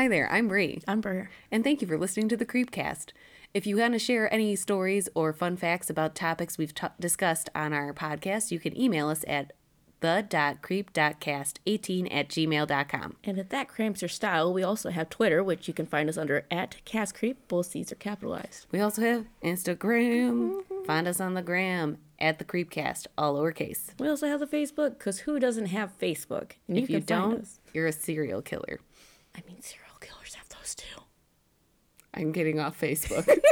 Hi there, I'm Bri. I'm Ber. And thank you for listening to the Creepcast. If you want to share any stories or fun facts about topics we've t- discussed on our podcast, you can email us at the.creep.cast18 at gmail.com. And if that cramps your style, we also have Twitter, which you can find us under at CastCreep. Both C's are capitalized. We also have Instagram. Mm-hmm. Find us on the gram at the Creepcast, all lowercase. We also have the Facebook, because who doesn't have Facebook? And If you, find don't, us. you're a serial killer. I mean, serial killers have those too. I'm getting off Facebook.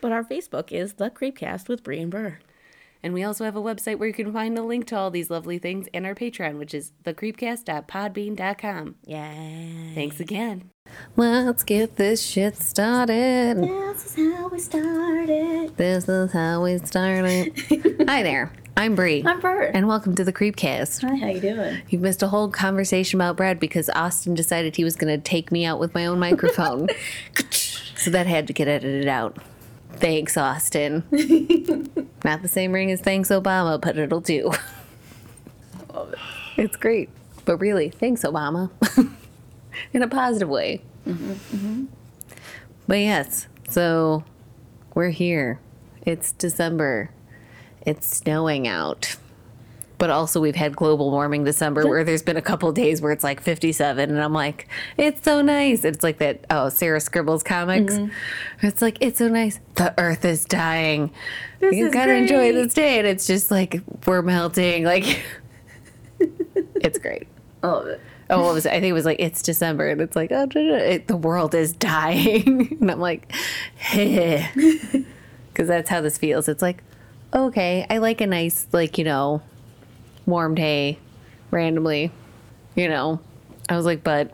But our Facebook is the Creepcast with Bri and Ber. And we also have a website where you can find a link to all these lovely things and our Patreon, which is thecreepcast.podbean.com. Yeah. Thanks again. Let's get this shit started. This is how we started. This is how we started. Hi there. I'm Bree. I'm Bert. And welcome to the Creepcast. Hi, how you doing? You missed a whole conversation about Brad because Austin decided he was going to take me out with my own microphone. so that had to get edited out. Thanks, Austin. Not the same ring as thanks, Obama, but it'll do. Love it. It's great. But really, thanks, Obama. In a positive way. Mm-hmm, mm-hmm. But yes, so we're here. It's December. It's snowing out. But also, we've had global warming December where there's been a couple days where it's like 57, and I'm like, it's so nice. It's like that, oh, Sarah Scribbles comics. Mm-hmm. It's like, it's so nice. The earth is dying. you is gotta enjoy this day. And it's just like, we're melting. Like, it's great. I love it. Oh, what was it? I think it was like it's December, and it's like oh, it, the world is dying, and I'm like, heh, because that's how this feels. It's like, okay, I like a nice like you know, warm day, randomly, you know. I was like, but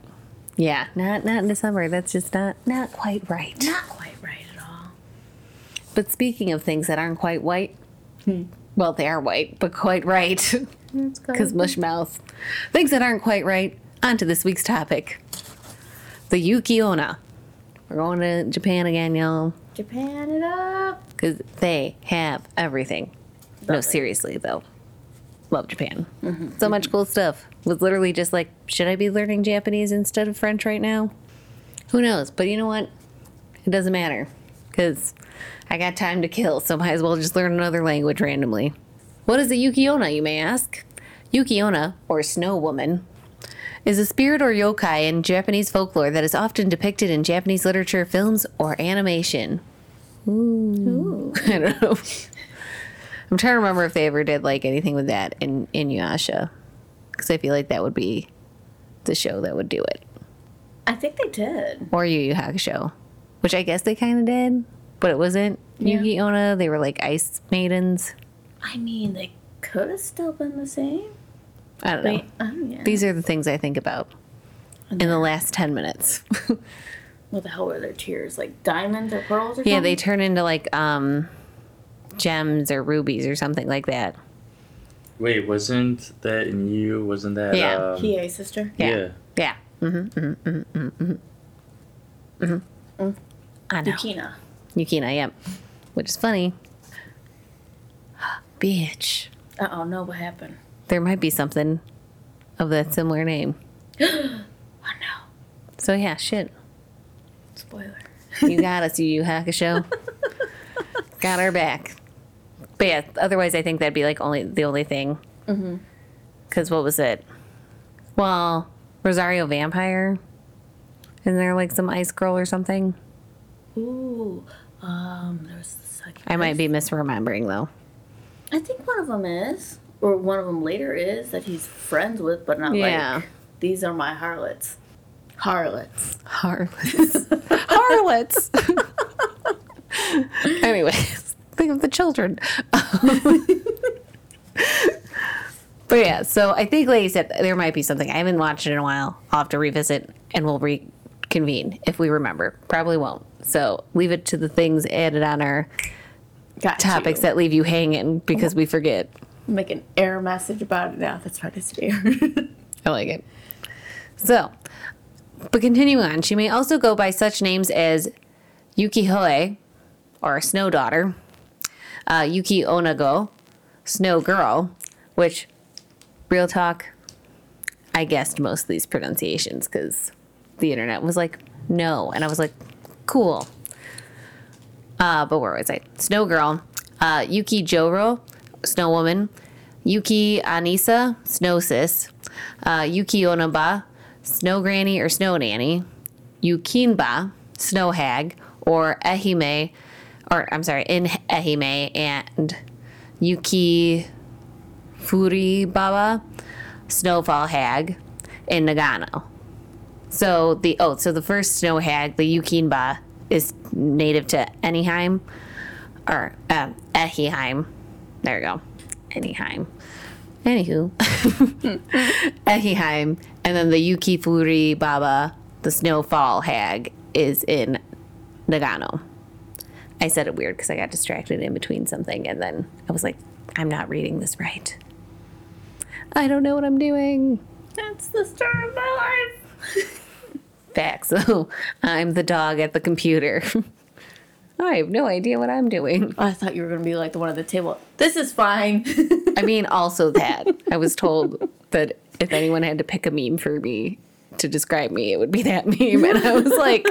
yeah, not not in December. That's just not not quite right. Not quite right at all. But speaking of things that aren't quite white, hmm. well, they are white, but quite right. Because mush mouth. Things that aren't quite right. On to this week's topic. The Yuki Onna. We're going to Japan again, y'all. Japan it up. Because they have everything. no, seriously, though. Love Japan. Mm-hmm. So much cool stuff. Was literally just like, should I be learning Japanese instead of French right now? Who knows? But you know what? It doesn't matter. Because I got time to kill, so might as well just learn another language randomly. What is a Yukiona, you may ask? Yukiona, or Snow Woman, is a spirit or yokai in Japanese folklore that is often depicted in Japanese literature, films, or animation. Ooh. I don't know. I'm trying to remember if they ever did like anything with that in Inuyasha, because I feel like that would be the show that would do it, I think they did. or Yu Yu Hakusho, which I guess they kind of did, but it wasn't Yeah. Yuki Onna. They were like ice maidens. I mean, they could have still been the same. I don't know. Wait, um, yeah. These are the things I think about in the last ten minutes. What the hell were their tears? Like diamonds or pearls or yeah, something? they turn into like um gems or rubies or something like that. Wait, wasn't that in you? Wasn't that? Yeah. Um, Kie sister. yeah. Yeah. Mm-hmm. Mm-hmm. Mm-hmm. Mm-hmm. mm I know. Yukina. Yukina, yep. Which is funny. Bitch. Uh oh, no, what happened? There might be something of that similar name. Oh no. So yeah, shit. Spoiler. You got us, you Yu Hakusho. got our back. But yeah, otherwise I think that'd be like only the only thing. Mm-hmm. Because what was it? Well, Rosario Vampire. Isn't there like some ice girl or something? Ooh. Um, there was the second. I might be misremembering though. I think one of them is, or one of them later is that he's friends with, but not Yeah. like. These are my harlots. Harlots. Harlots. Harlots. Anyways, think of the children. but yeah, so I think, like you said, there might be something. I haven't watched it in a while. I'll have to revisit and we'll reconvene if we remember. Probably won't. So leave it to the things added on our Got topics you. that leave you hanging because we forget. Make an error message about it now. That's hard to spear. I like it. So, but continuing on. She may also go by such names as Yuki Hoe, or Snow Daughter, uh, Yuki Onago, Snow Girl, which, real talk, I guessed most of these pronunciations because the internet was like, no. And I was like, cool. Uh, but where was I? Snow Girl, uh, Yuki Joro, Snow Woman, Yuki Anisa, Snow Sis, uh, Yuki Onaba, Snow Granny or Snow Nanny, Yukinba, Snow Hag, or Ehime, or I'm sorry, in Ehime, and Yuki Furi Baba, Snowfall Hag, in Nagano. So the oh, so the first snow hag, the Yukinba, is native to Anyheim, or uh, Ehiheim. There we go, Anyheim. Anywho, Ehiheim, and then the Yuki Furi Baba, the Snowfall Hag, is in Nagano. I said it weird because I got distracted in between something, and then I was like, I'm not reading this right. I don't know what I'm doing. That's the start of my life. back, so I'm the dog at the computer. I have no idea what I'm doing. I thought you were gonna be like the one at the table. This is fine. I mean, also that I was told that if anyone had to pick a meme for me to describe me, it would be that meme, and I was like,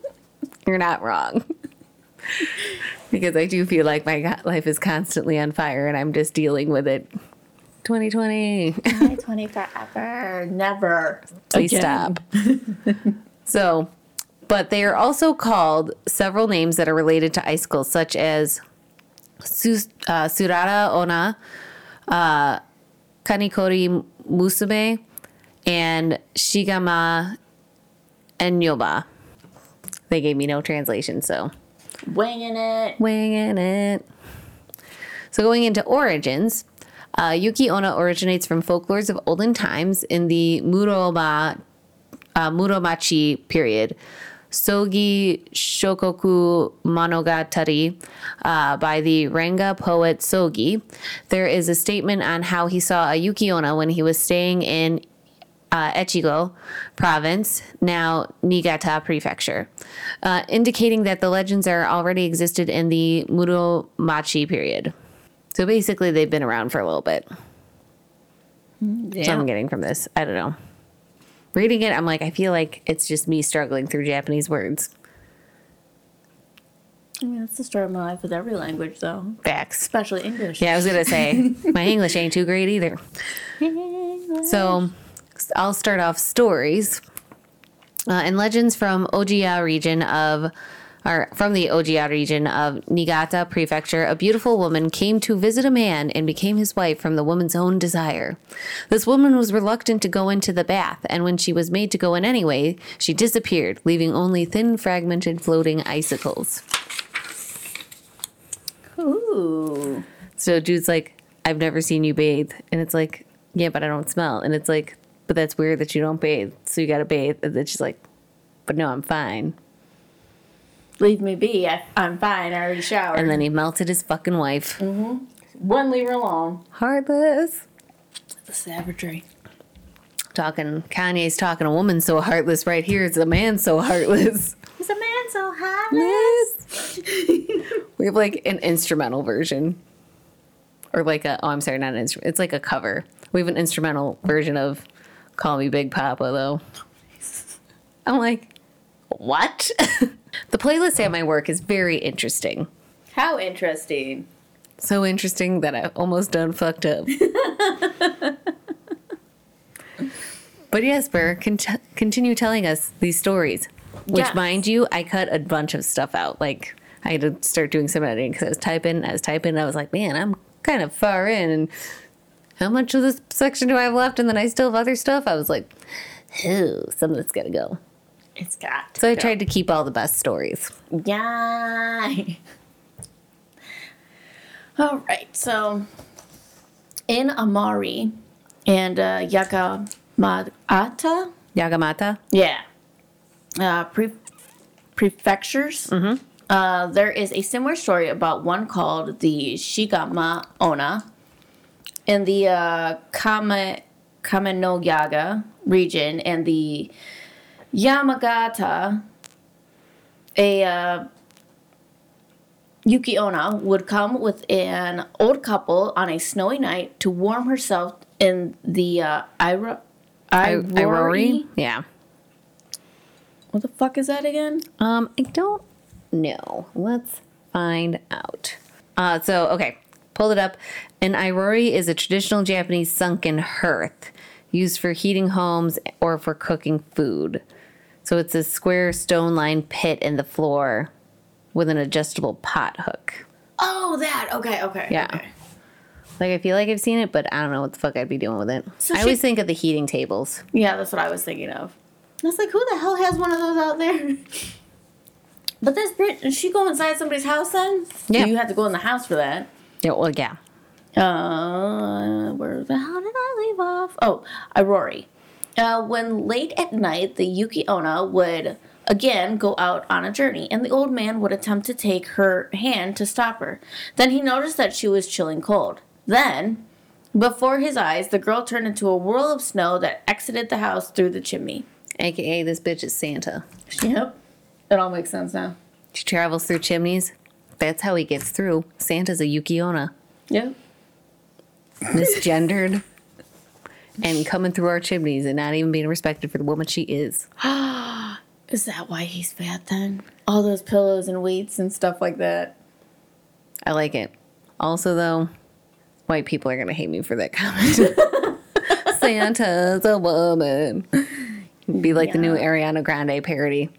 "You're not wrong," because I do feel like my life is constantly on fire, and I'm just dealing with it. 2020. Twenty forever, never. Please Again. stop. so, but they are also called several names that are related to icicles, such as Su- uh, Surara Ona, uh, Kanikori Musume, and Shigama Enyoba. They gave me no translation, so Winging it. winging it. So going into origins, uh, Yuki Onna originates from folklores of olden times in the Muroma, uh, Muromachi period. Sogi Shokoku Monogatari uh, by the renga poet Sogi. There is a statement on how he saw a Yuki Onna when he was staying in uh, Echigo province, now Niigata prefecture, uh, indicating that the legends are already existed in the Muromachi period. So basically, they've been around for a little bit. That's what I'm getting from this. I don't know. Reading it, I'm like, I feel like it's just me struggling through Japanese words. I mean, that's the story of my life with every language, though, Facts. especially English. Yeah, I was gonna say my English ain't too great either. So I'll start off stories uh, and legends from Ojiya region of, from the Ojiya region of Niigata Prefecture. A beautiful woman came to visit a man and became his wife from the woman's own desire. This woman was reluctant to go into the bath, and when she was made to go in anyway, she disappeared, leaving only thin, fragmented, floating icicles. Ooh. So dude's like, I've never seen you bathe. And it's like, yeah, but I don't smell. And it's like, but that's weird that you don't bathe. So you got to bathe. And then she's like, but no, I'm fine. Leave me be. I, I'm fine. I already showered. And then he melted his fucking wife. Mm-hmm. One leave her alone. Heartless. The savagery. Talking, Kanye's talking a woman so heartless right here. It's a man so heartless. Is a man so heartless? we have like an instrumental version. Or like a, oh, I'm sorry, not an instrument. It's like a cover. We have an instrumental version of Call Me Big Papa, though. I'm like, what? the playlist at my work is very interesting. How interesting. So interesting that I almost done fucked up. but Jesper, cont- continue telling us these stories. Which, Yes. mind you, I cut a bunch of stuff out. Like, I had to start doing some editing because I was typing, I was typing, and I was like, man, I'm kind of far in. And how much of this section do I have left? And then I still have other stuff. I was like, oh, some of it's got to go. It's got. So I tried to keep all the best stories. Yeah. All right. So in Amari and uh, Yakamata, Yagamata? yeah, uh, pre- prefectures. Mm-hmm. Uh, there is a similar story about one called the Shigama Ona in the uh, Kame Kamenoyaga region and the Yamagata. A uh, Yuki Ona would come with an old couple on a snowy night to warm herself in the uh, Ira, I-? Irori? Yeah. What the fuck is that again? Um, I don't know. Let's find out. Uh, so okay, pulled it up. An irori is a traditional Japanese sunken hearth used for heating homes or for cooking food. So it's a square stone-lined pit in the floor with an adjustable pot hook. Oh, that. Okay, okay. Yeah. okay. Like I feel like I've seen it, but I don't know what the fuck I'd be doing with it. So I she- always think of the heating tables. Yeah, that's what I was thinking of. I was like, who the hell has one of those out there? But this Brit, does she go inside somebody's house then? Yeah. You have to go in the house for that. Yeah, well, yeah. Uh, where the hell did I leave off? Oh, Aurori. Uh, when late at night, the Yuki Onna would again go out on a journey, and the old man would attempt to take her hand to stop her. Then he noticed that she was chilling cold. Then, before his eyes, the girl turned into a whirl of snow that exited the house through the chimney. AKA this bitch is Santa. Yep. It all makes sense now. She travels through chimneys. That's how he gets through. Santa's a Yukiona. Yep. misgendered and coming through our chimneys and not even being respected for the woman she is. Is that why he's fat then? All those pillows and weights and stuff like that. I like it. Also, though, white people are going to hate me for that comment. Santa's a woman. Be like the new Ariana Grande parody.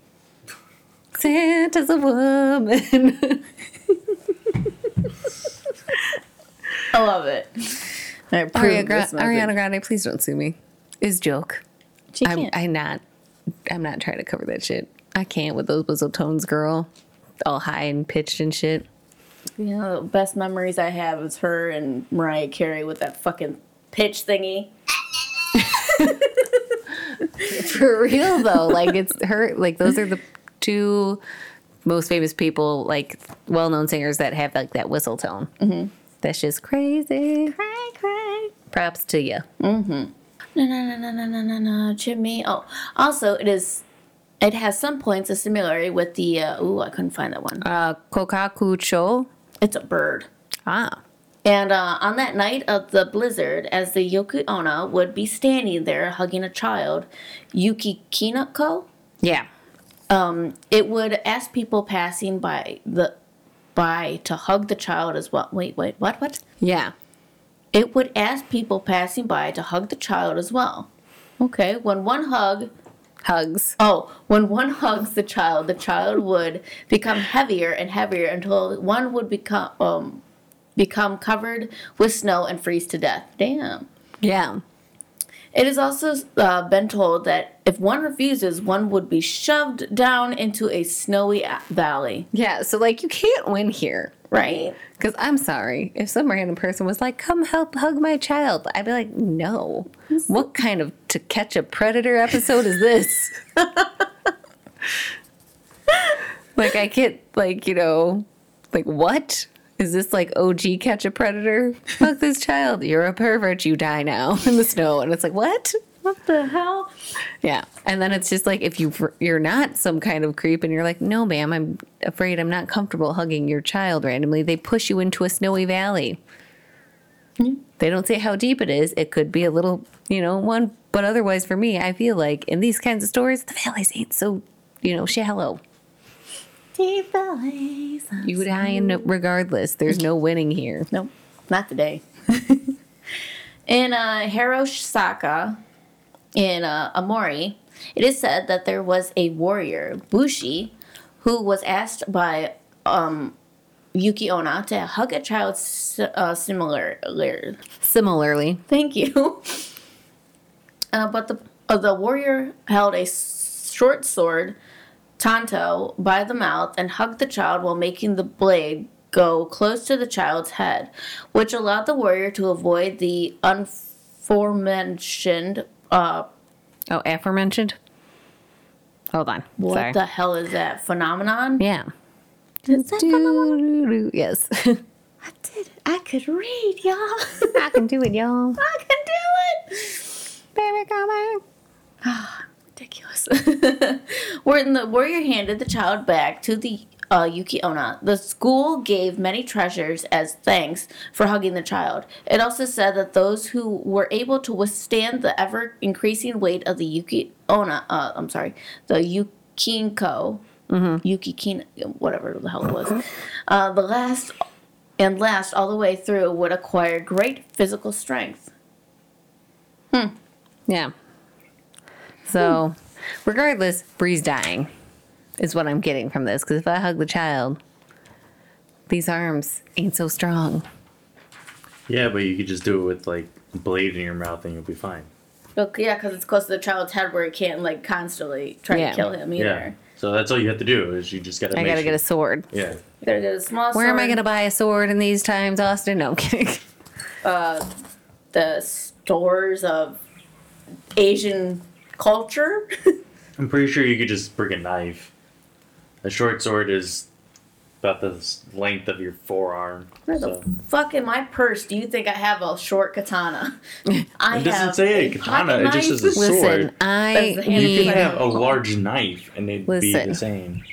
Santa's a woman. I love it. I Ariana, Gra- Ariana Grande, please don't sue me. Is joke. She I'm, can't. I'm not. I'm not trying to cover that shit. I can't with those whistle tones, girl. All high and pitched and shit. You know, the best memories I have is her and Mariah Carey with that fucking pitch thingy. For real though, like it's her. Like those are the two most famous people, like well-known singers that have like that whistle tone. Mm-hmm. That's just crazy. Cry, cry. Props to you. No, no, no, no, no, no, no, no, Jimmy. Oh, also, it is. It has some points of similarity with the. Uh, ooh, I couldn't find that one. Uh, Kokaku Cho. It's a bird. Ah, And uh, on that night of the blizzard, as the Yoki Onna would be standing there hugging a child, Yuki Kinako, yeah. um, it would ask people passing by the by to hug the child as well. Wait, wait, what? What? Yeah. It would ask people passing by to hug the child as well. Okay, when one hug, Hugs. oh, when one hugs the child, the child would become heavier and heavier until one would become um, become covered with snow and freeze to death. Damn. Yeah. It has also uh, been told that if one refuses, one would be shoved down into a snowy valley. Yeah. So like you can't win here. Right? Because I'm sorry, if some random person was like, "Come help hug my child," I'd be like, "No." What kind of to catch a predator episode is this? like I can't, like you know, like what is this like OG catch a predator? Fuck this child. You're a pervert. You die now in the snow, and it's like what? What the hell? Yeah, and then it's just like if you you're not some kind of creep, and you're like, no, ma'am, I'm afraid I'm not comfortable hugging your child randomly. They push you into a snowy valley. They don't say how deep it is. It could be a little, you know, one, but otherwise, for me, I feel like in these kinds of stories, the valleys ain't so, you know, shallow. Deep valleys. You die in regardless. There's no winning here. Nope, not today. in uh, Hirosaka, in uh, Aomori, it is said that there was a warrior, Bushi, who was asked by um, Yuki Onna to hug a child uh, similar. Similarly, Thank you. Uh, but the uh, the warrior held a short sword, tanto, by the mouth and hugged the child while making the blade go close to the child's head, which allowed the warrior to avoid the aforementioned. Uh, oh, aforementioned. Hold on. what Sorry. the hell is that phenomenon? yeah. Is that phenomenon? Yes. I did. it. I could read, y'all. I can do it, y'all. I can do it. Baby, come back. ridiculous. Where the warrior handed the child back to the uh, Yuki Onna. The school gave many treasures as thanks for hugging the child. It also said that those who were able to withstand the ever increasing weight of the Yuki Onna, uh, I'm sorry, the Yukinko, Yuki Kin, whatever the hell it was, uh, the last and last all the way through would acquire great physical strength. Hmm. Yeah. So, regardless, Bri's dying, is what I'm getting from this. Because if I hug the child, these arms ain't so strong. Yeah, but you could just do it with like blade in your mouth and you'll be fine. Look, yeah, because it's close to the child's head where it can't like constantly try Yeah. to kill him either. Yeah. So that's all you have to do is you just gotta. I make gotta sure- get a sword. Yeah. You gotta get a small Where am I gonna buy a sword in these times, Austin? No, I'm kidding. Uh, the stores of Asian culture. I'm pretty sure you could just bring a knife. A short sword is about the length of your forearm. Where so. the fuck in my purse do you think I have a short katana? I It doesn't have say a a katana, it just says a Listen, sword. I That's the hand You need. can have a large knife and it'd be the same.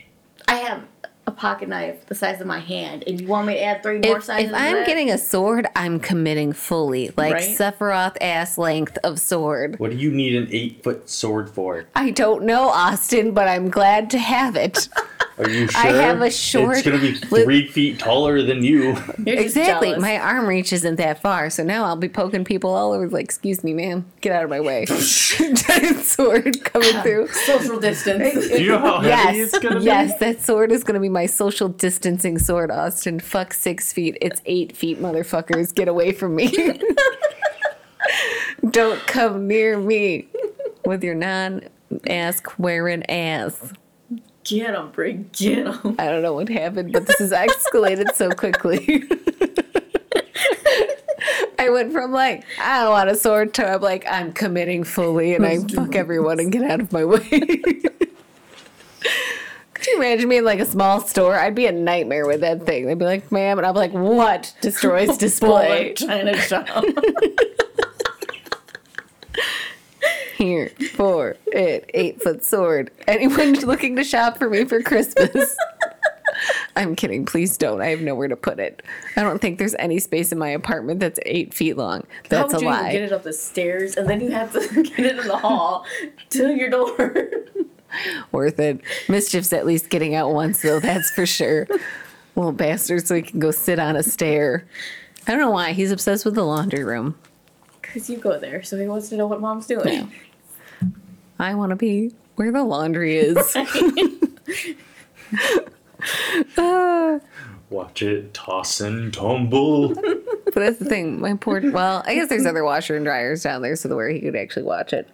I have a pocket knife the size of my hand, and you want me to add three more If, sizes? if I'm that? getting a sword, I'm committing fully, like Right? Sephiroth ass length of sword. What do you need an eight foot sword for? I don't know, Austin, but I'm glad to have it. Are you sure? I have a short- It's gonna be Li- three feet taller than you. You're exactly. jealous. My arm reach isn't that far, so now I'll be poking people all over. Like, excuse me, ma'am, get out of my way. Giant sword coming through. social distance. Do you know how heavy Yes, it's gonna be? yes, that sword is gonna be my social distancing sword, Austin. Fuck six feet. It's eight feet, motherfuckers. Get away from me. Don't come near me with your non-ask wearing ass. Get him, Brig. Get him. I don't know what happened, but this has escalated so quickly. I went from like, I don't want a sword to I'm like, I'm committing fully and I fuck everyone and get out of my way. Could you imagine me in like a small store? I'd be a nightmare with that thing. They'd be like, ma'am, and I'm like, what destroys display? China shop. Here for eight foot sword. Anyone looking to shop for me for Christmas? I'm kidding. Please don't. I have nowhere to put it. I don't think there's any space in my apartment that's eight feet long. That's How a would you even lie. get it up the stairs, and then you have to get it in the hall to your door. Worth it. Mischief's at least getting out once, though. That's for sure. Little bastard, so he can go sit on a stair. I don't know why. He's obsessed with the laundry room. Because you go there, so he wants to know what mom's doing. I want to be where the laundry is. Watch it toss and tumble. But that's the thing. My poor. Well, I guess there's other washer and dryers down there, so the where he could actually watch it.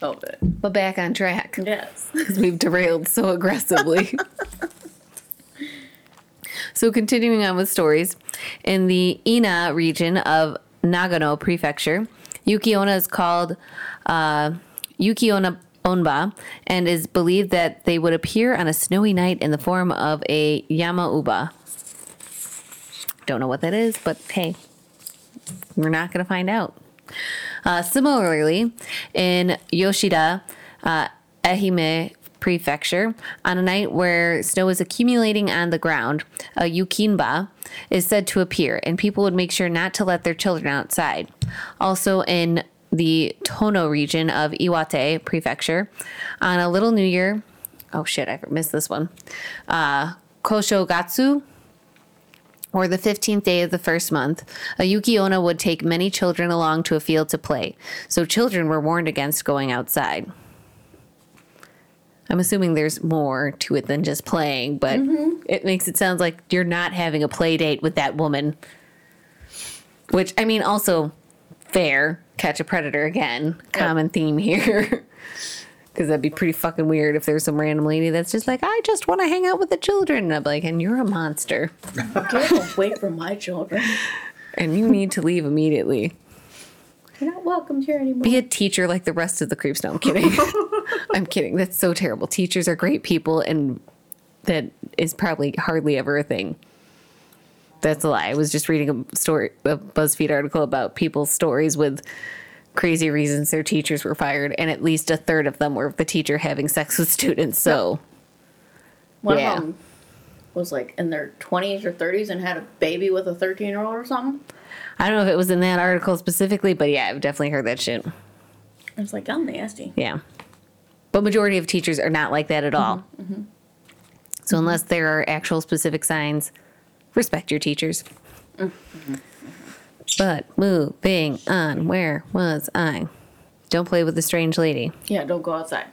Oh, but But back on track yes. because we've derailed so aggressively. so continuing on with stories, in the Ina region of Nagano Prefecture, Yukiona is called uh, Yukiona Onba and is believed that they would appear on a snowy night in the form of a Yamauba. Don't know what that is, but hey, we're not going to find out. Uh, similarly, in Yoshida, uh, Ehime Prefecture, on a night where snow is accumulating on the ground, a yukinba is said to appear, and people would make sure not to let their children outside. Also, in the Tono region of Iwate Prefecture, on a little New Year, oh shit, I missed this one, uh, Koshogatsu, or the 15th day of the first month, a Yukiona would take many children along to a field to play. So children were warned against going outside. I'm assuming there's more to it than just playing, but it makes it sound like you're not having a play date with that woman. Which, I mean, also fair. Catch a predator again. Common theme here. Because that'd be pretty fucking weird if there's some random lady that's just like, I just want to hang out with the children. And I'm like, and you're a monster. Get away from my children. and you need to leave immediately. You're not welcome here anymore. Be a teacher like the rest of the creeps. No, I'm kidding. I'm kidding. That's so terrible. Teachers are great people, and that is probably hardly ever a thing. That's a lie. I was just reading a story, a BuzzFeed article about people's stories with crazy reasons their teachers were fired, and at least a third of them were the teacher having sex with students. So One yeah. of them was like in their 20s or 30s and had a baby with a 13 year old or something. I don't know if it was in that article specifically, but yeah, I've definitely heard that shit. I was like, I'm nasty. Yeah. But majority of teachers are not like that at all. Mm-hmm. Mm-hmm. So unless there are actual specific signs, respect your teachers. But moving on, where was I? Don't play with the strange lady. Yeah, don't go outside.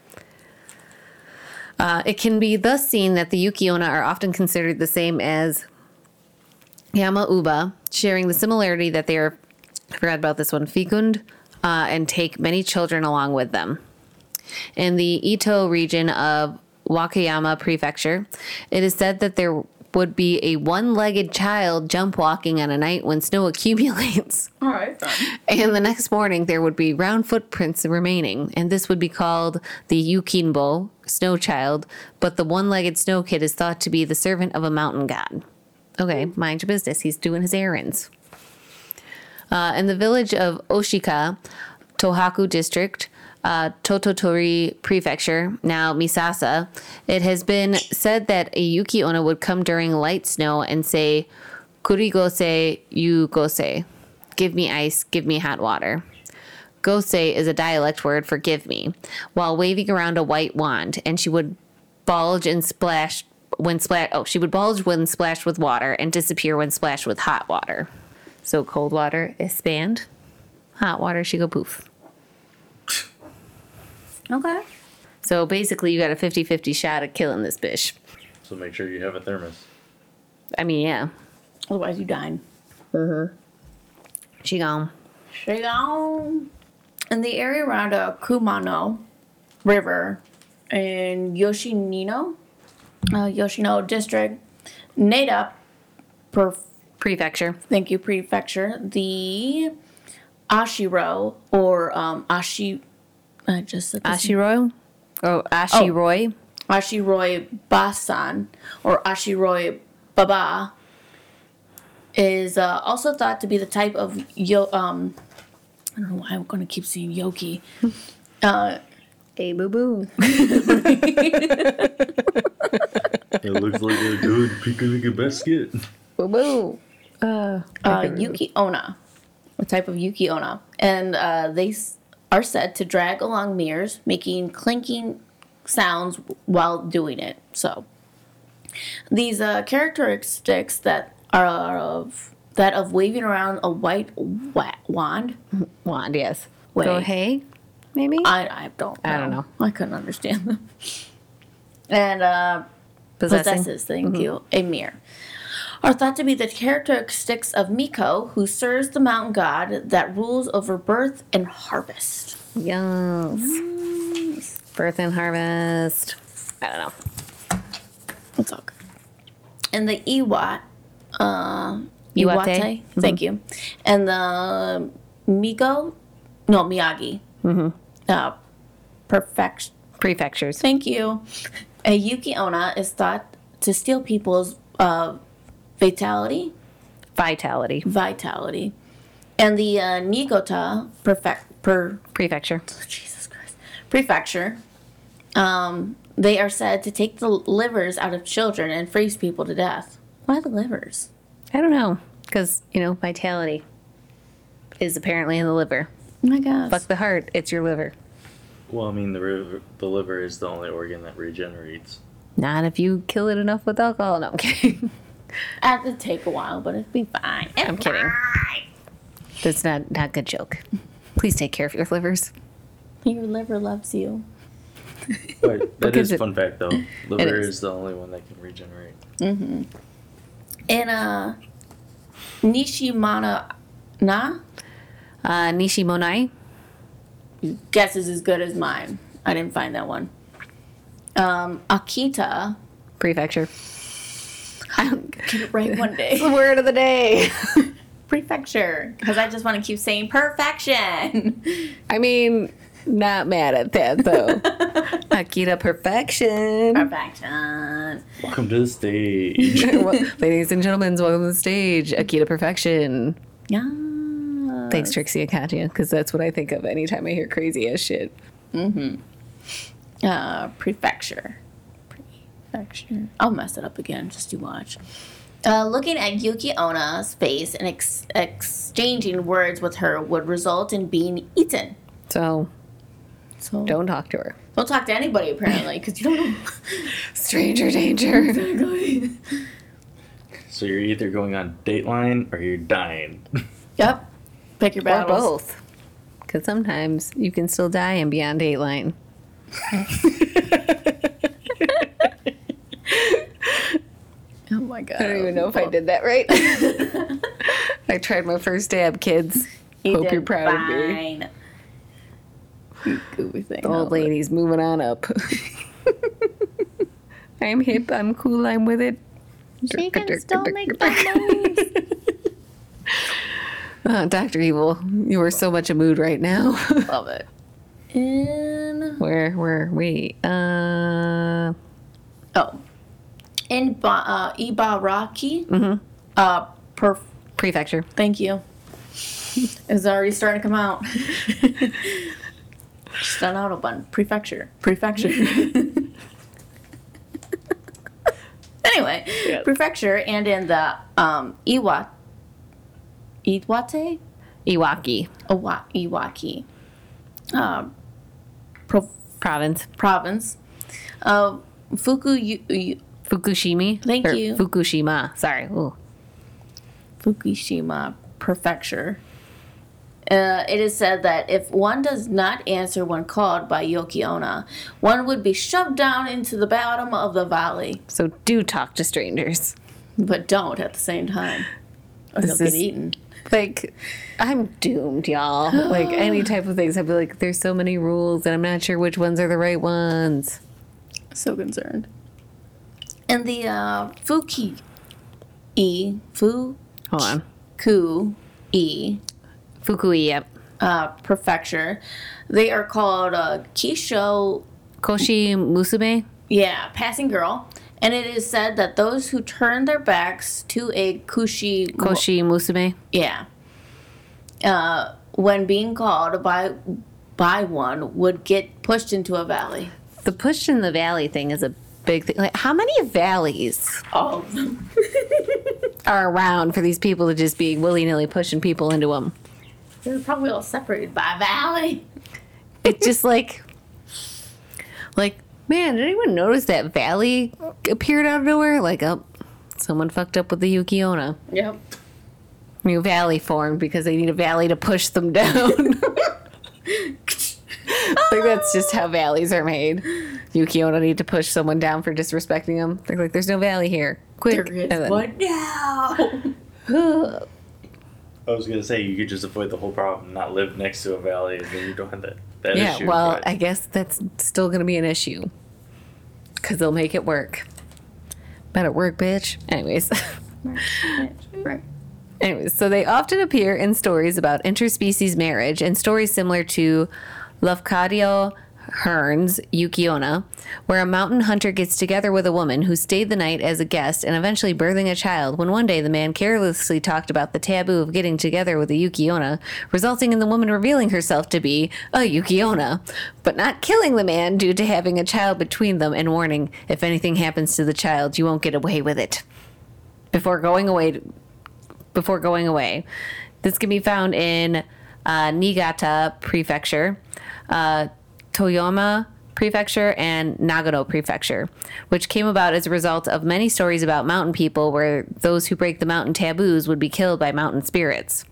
Uh, it can be thus seen that the Yuki-onna are often considered the same as Yama-uba, sharing the similarity that they are, I forgot about this one, fecund, uh, and take many children along with them. In the Ito region of Wakayama Prefecture, it is said that there would be a one-legged child jump walking on a night when snow accumulates. All right, then. And the next morning, there would be round footprints remaining, and this would be called the Yukinbo, snow child. But the one legged snow kid is thought to be the servant of a mountain god. Okay, mind your business. He's doing his errands. Uh, in the village of Oshika, Tohaku District, uh, Tototori Prefecture, now Misasa, it has been said that a Yuki Onna would come during light snow and say, Kurigose yu gose. Give me ice, give me hot water. Gose is a dialect word for give me, while waving around a white wand, and she would bulge and splash when splat. Oh, she would bulge when splashed with water and disappear when splashed with hot water. So cold water expand, hot water she go poof. Okay. So basically, you got a 50-50 shot at killing this bitch. So make sure you have a thermos. I mean, yeah, Otherwise, you dying. she gone. She gone. In the area around uh, Kumano River in Yoshinino, uh, Yoshino District, Nara, per, Prefecture. thank you, Prefecture, the Ashiro or um, Ashi, I just said this Ashiroy? Oh, Ashiroy. Ashiroi Basan or Ashiroi Baba is uh, also thought to be the type of yo. Um, I don't know why I'm going to keep saying yoki. Uh, Hey, boo boo. It looks like a good picnic basket. Boo boo. Uh, uh, Yuki Ona, a type of Yuki Ona, and uh, they s- are said to drag along mirrors, making clinking sounds while doing it. So, these uh, characteristics that are of that of waving around a white wa- wand. wand, yes. Wait. Go hey, maybe? I, I don't. Know. I don't know. I couldn't understand them. And uh, Possessing. possesses, thank you, a mirror, are thought to be the characteristics of Miko, who serves the mountain god that rules over birth and harvest. Yes. Birth and harvest. I don't know. It's all good. And the Iwat, uh, Iwate? Iwate, thank you, and the Miko, no Miyagi, mm-hmm. uh, perfection. Prefectures. Thank you. A Yuki Onna is thought to steal people's uh, vitality, Vitality. vitality, and the uh, Nigota perfect per Prefecture. Jesus Christ prefecture. Um, they are said to take the livers out of children and freeze people to death. Why the livers? I don't know. Because, you know, vitality is apparently in the liver. Oh my gosh. Fuck the heart. It's your liver. Well, I mean, the river, the liver is the only organ that regenerates. Not if you kill it enough with alcohol. No, I'm kidding. Had to take a while, but it'd be fine. I'm kidding. That's not not a good joke. Please take care of your livers. Your liver loves you. But that Because is it- a fun fact, though. Liver is. is the only one that can regenerate. And uh, Nishimana na Uh, Nishimonai. guess is as good as mine. I didn't find that one. Um, Akita. Prefecture. I don't Get it right one day. the word of the day. Prefecture. Because I just want to keep saying perfection. I mean, not mad at that though. Akita perfection. Perfection. Welcome to the stage. Well, Ladies and gentlemen, welcome to the stage. Akita perfection. Yeah. Thanks, Trixie and Katya, because that's what I think of anytime I hear crazy ass shit. Uh, prefecture. Prefecture. I'll mess it up again. Just you watch. Uh, looking at Yuki Ona's face and ex- exchanging words with her would result in being eaten. So So don't, don't talk to her. don't talk to anybody apparently because you don't know. Stranger danger. So you're either going on Dateline or you're dying. yep. Pick your or both. Because sometimes you can still die and be on Dateline. Oh my god. I don't even know if I did that right. I tried my first dab, kids. You Hope you're proud of me. The old Oh, lady's moving on up. I'm hip, I'm cool, I'm with it. She can still make the moves. Uh, Dr. Evil, you are so much a mood right now. Love it. In where, where, wait, uh, oh, in ba- uh, Ibaraki. Mhm. Uh, prefecture. Thank you. It's already starting to come out. Just an auto button. Prefecture. Prefecture. anyway, prefecture and in the um Iwa Iwate? Iwaki Iwa- Iwaki. Pro- province. province. Uh Fuku Fukushima. Thank you. Fukushima. Sorry. Ooh. Fukushima Prefecture. Uh, it is said that if one does not answer when called by Yokiona, one would be shoved down into the bottom of the valley. So do talk to strangers. But don't at the same time. Or This you'll is- get eaten. Like, I'm doomed, y'all. Like, any type of things, I'd be like, there's so many rules, and I'm not sure which ones are the right ones. So concerned. And the uh, Fuki E, Fuku Hold on. E Fukui, yep. uh, Prefecture, they are called uh, Kisho Koshi Musume. Yeah, passing girl. And it is said that those who turn their backs to a kushi, Koshi Musume. yeah, uh, when being called by by one, would get pushed into a valley. The push in the valley thing is a big thing. Like, how many valleys them. are around for these people to just be willy nilly pushing people into them? They're probably all separated by a valley. It's just like, like, man, did anyone notice that valley appeared out of nowhere? Like, oh, someone fucked up with the Yukiona. Yep. New valley formed because they need a valley to push them down. like that's just how valleys are made. Yukiona need to push someone down for disrespecting them. They're like, "There's no valley here. Quick!" There is And then- one now. I was gonna say you could just avoid the whole problem, not live next to a valley, and then you don't have that, that yeah, issue. well, but- I guess that's still gonna be an issue because they'll make it work. Better work, bitch. Anyways. right. Anyways, so they often appear in stories about interspecies marriage and stories similar to Lafcadio Hearn's Yukiona, where a mountain hunter gets together with a woman who stayed the night as a guest and eventually birthing a child when one day the man carelessly talked about the taboo of getting together with a Yukiona, resulting in the woman revealing herself to be a Yukiona, but not killing the man due to having a child between them and warning, if anything happens to the child, you won't get away with it. Before going away before going away. This can be found in uh, Niigata Prefecture, uh, Toyama Prefecture, and Nagano Prefecture, which came about as a result of many stories about mountain people where those who break the mountain taboos would be killed by mountain spirits.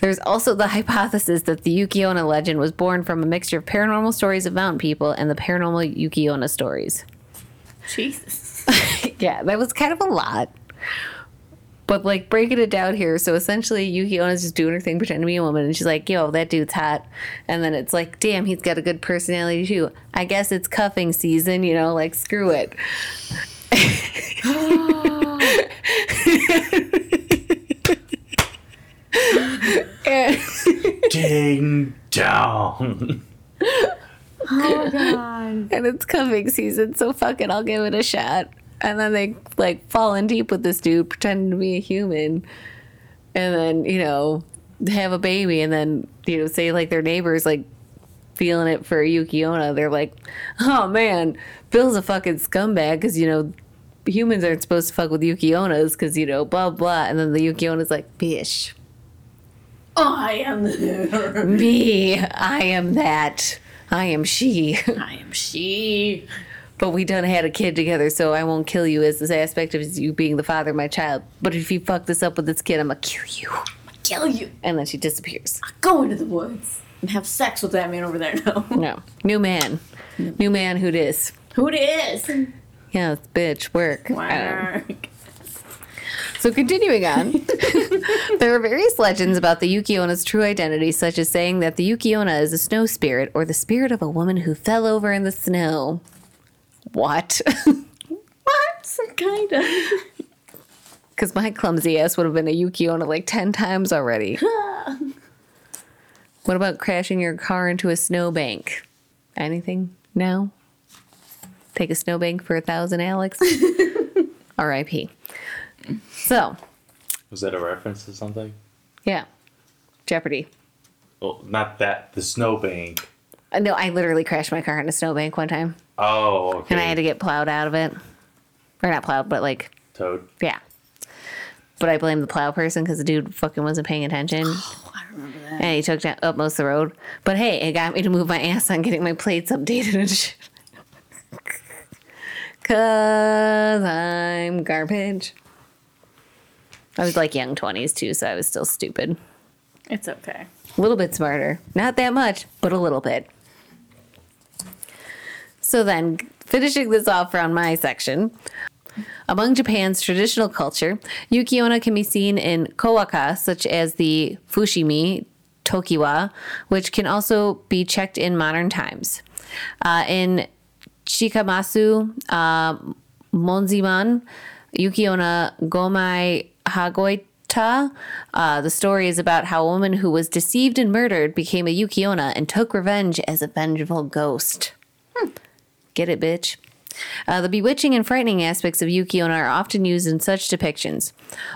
There's also the hypothesis that the Yukiona legend was born from a mixture of paranormal stories of mountain people and the paranormal Yukiona stories. Jesus. yeah, that was kind of a lot. But like breaking it down here, so essentially Yukiona's just doing her thing, pretending to be a woman, and she's like, "Yo, that dude's hot," and then it's like, "Damn, he's got a good personality too." I guess it's cuffing season, you know, like screw it. ding down. Oh god. and it's cuffing season, so fuck it, I'll give it a shot. And then they like fall in deep with this dude, pretending to be a human, and then you know have a baby, and then you know say like their neighbors like feeling it for Yuki Onna. They're like, oh man, Bill's a fucking scumbag because, you know, humans aren't supposed to fuck with Yuki Onnas because, you know, blah, blah. And then the Yuki Onna's like, bitch, I am the. me, I am that. I am she. I am she. But we done had a kid together, so I won't kill you as this aspect of you being the father of my child. But if you fuck this up with this kid, I'm gonna kill you. Kill you. And then she disappears. Go into the woods and have sex with that man over there now. No. New man. New man who dis. Who it is? Yeah, it's bitch, work. I don't know. Work. So continuing on, there are various legends about the Yuki Onna's true identity, such as saying that the Yuki Onna is a snow spirit or the spirit of a woman who fell over in the snow. What? What? Kind of. Because my clumsy ass would have been a Yuki Onna like 10 times already. What about crashing your car into a snowbank? Anything? No? Take a snowbank for a thousand, Alex? R.I.P. So, Was that a reference to something? yeah. Jeopardy. Well, not that. The snowbank. Uh, No, I literally crashed my car in a snowbank one time, Oh, okay. and I had to get plowed out of it. Or not plowed, but like, Towed. yeah. But I blame the plow person because the dude fucking wasn't paying attention, Oh, I remember that. and he took down, up most of the road. But hey, it got me to move my ass on getting my plates updated and shit. Cause I'm garbage. I was like young twenties too, so I was still stupid. It's okay. A little bit smarter. Not that much, but a little bit. So then, finishing this off around my section. Among Japan's traditional culture, Yuki Onna can be seen in kowaka, such as the fushimi, tokiwa, which can also be checked in modern times. Uh, in Chikamasu, uh, Monziman, Yuki Onna Gomai Hagoita. Uh, the story is about how a woman who was deceived and murdered became a Yuki Onna and took revenge as a vengeful ghost. Get it, bitch? Uh, the bewitching and frightening aspects of Yuki Onna are often used in such depictions.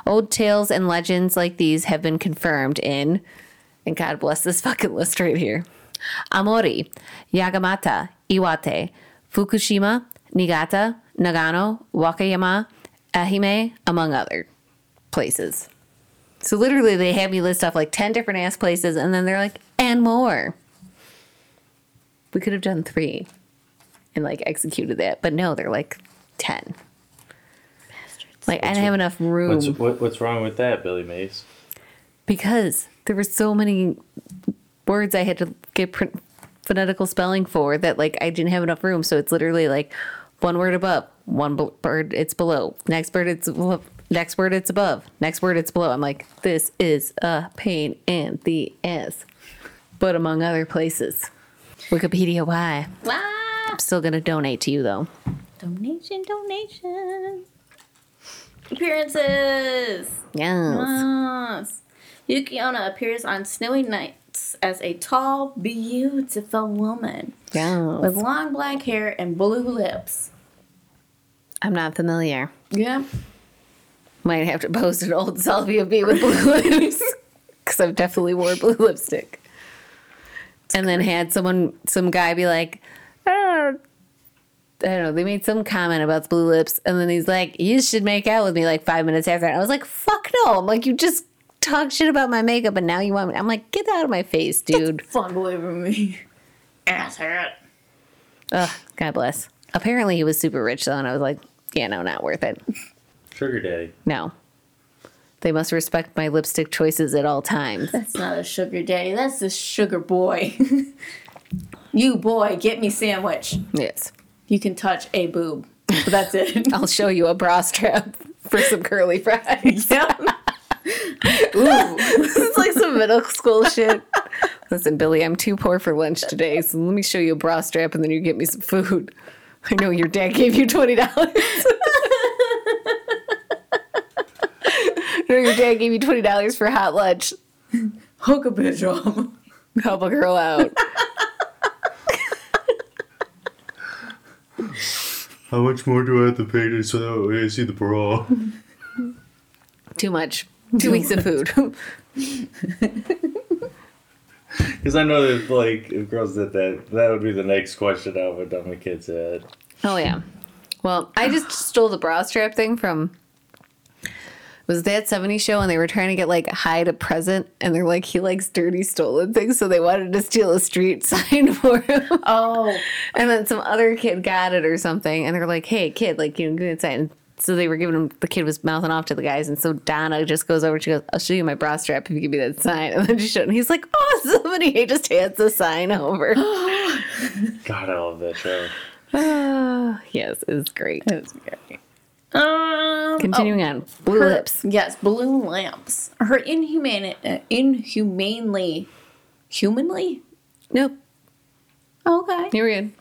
Old tales and legends like these have been confirmed in, and God bless this fucking list right here Aomori, Yagamata, Iwate, Fukushima, Niigata, Nagano, Wakayama, Ehime, among other places. So literally, they have me list off like 10 different ass places, and then they're like, and more. We could have done three and like executed that, but no, they're like 10. Like, I didn't have enough room What's what, what's wrong with that, Billy Mays? because there were so many words I had to get pr- phonetical spelling for that like I didn't have enough room. So it's literally like one word above, one b- bird it's below, next bird it's above, next word it's above, next word it's below. I'm like, this is a pain in the ass, but among other places. Wikipedia, why? Wow. I'm still gonna donate to you though. Donation, donation. Appearances. Yes. Yes. Yuki Onna appears on snowy nights as a tall, beautiful woman with long black hair and blue lips. I'm not familiar. Yeah. Might have to post an old selfie of me with blue lips because I've definitely wore blue lipstick. and then had someone, some guy, be like, I don't know. They made some comment about the blue lips, and then he's like, "You should make out with me." Like five minutes after, and I was like, "Fuck no!" I'm like, "You just talk shit about my makeup, and now you want me?" I'm like, "Get out of my face, dude." Fun boy for me. Ass hat. Ugh, God bless. Apparently, he was super rich though, and I was like, "Yeah, no, not worth it." Sugar Daddy. No. They must respect my lipstick choices at all times. That's not a sugar daddy. That's a sugar boy. you boy, get me sandwich. Yes. You can touch a boob, but that's it. I'll show you a bra strap for some curly fries. Yep. this is like some middle school shit. Listen, Billy, I'm too poor for lunch today, so let me show you a bra strap and then you get me some food. I know your dad gave you twenty dollars. I know your dad gave you twenty dollars for hot lunch. Hook a bitch up. Help a girl out. How much more do I have to pay to so that I see the bra? Too much. Two weeks of food. Because Because I know that like if girls did that, that would be the next question I would on my kid's head. Oh yeah. Well, I just stole the bra strap thing from was that 70s show and they were trying to get like Hyde a present and they're like he likes dirty stolen things so they wanted to steal a street sign for him. Oh, And then some other kid got it or something and they're like, "Hey kid, like you know, give me a sign." And so they were giving him the kid was mouthing off to the guys and so Donna just goes over she goes, "I'll show you my bra strap if you give me that sign." And then she showed and he's like, "Oh, somebody he just hands the sign over. God, I love that show. Ah, yes, it was great. it was great. Um, Continuing on. Blue her- lips. Yes, balloon lamps. Her inhumane, uh, inhumanely, humanly. Nope. Okay. Here we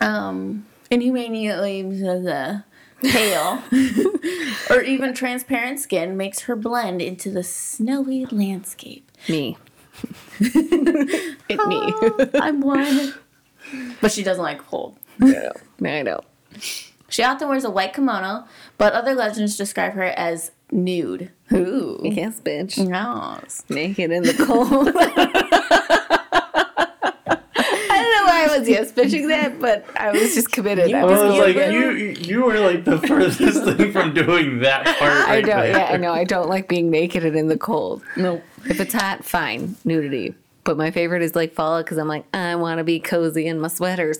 go. um, inhumanely uh, pale or even transparent skin makes her blend into the snowy landscape. Me. it me. I'm one. But she doesn't like cold. no, I know. She often wears a white kimono, but other legends describe her as nude. Ooh. Yes, bitch. Yes. Naked in the cold. I don't know why I was yes bitching that, but I was just committed. I I was, was like, you- you you were like the furthest thing from doing that part. I Right don't. there. Yeah, I know. I don't like being naked and in the cold. Nope. If it's hot, fine, nudity. But my favorite is like fall because I'm like, I want to be cozy in my sweaters.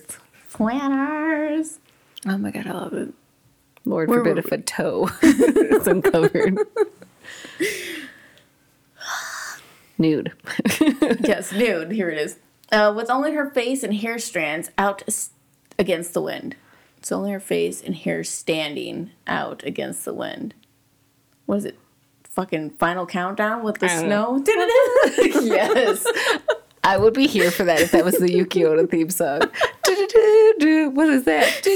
Sweaters. Oh my god, I love it. Lord Where forbid if a toe is uncovered. Nude. yes, nude. Here it is. Uh, with only her face and hair strands out against the wind. It's only her face and hair standing out against the wind. What is it? Fucking final countdown with the snow? yes. I would be here for that if that was the Yuki Onna theme song. What is that?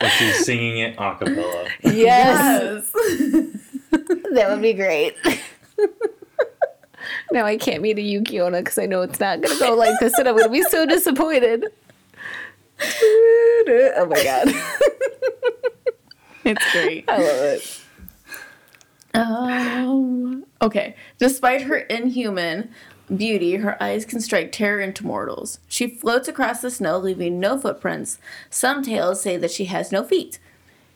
And she's singing it a cappella. yes. That would be great. now I can't meet a Yuki Onna because I know it's not going to go like this and I'm going to be so disappointed. Oh my god. It's great. I love it. Um, okay. Despite her inhuman beauty, her eyes can strike terror into mortals. She floats across the snow, leaving no footprints. Some tales say that she has no feet.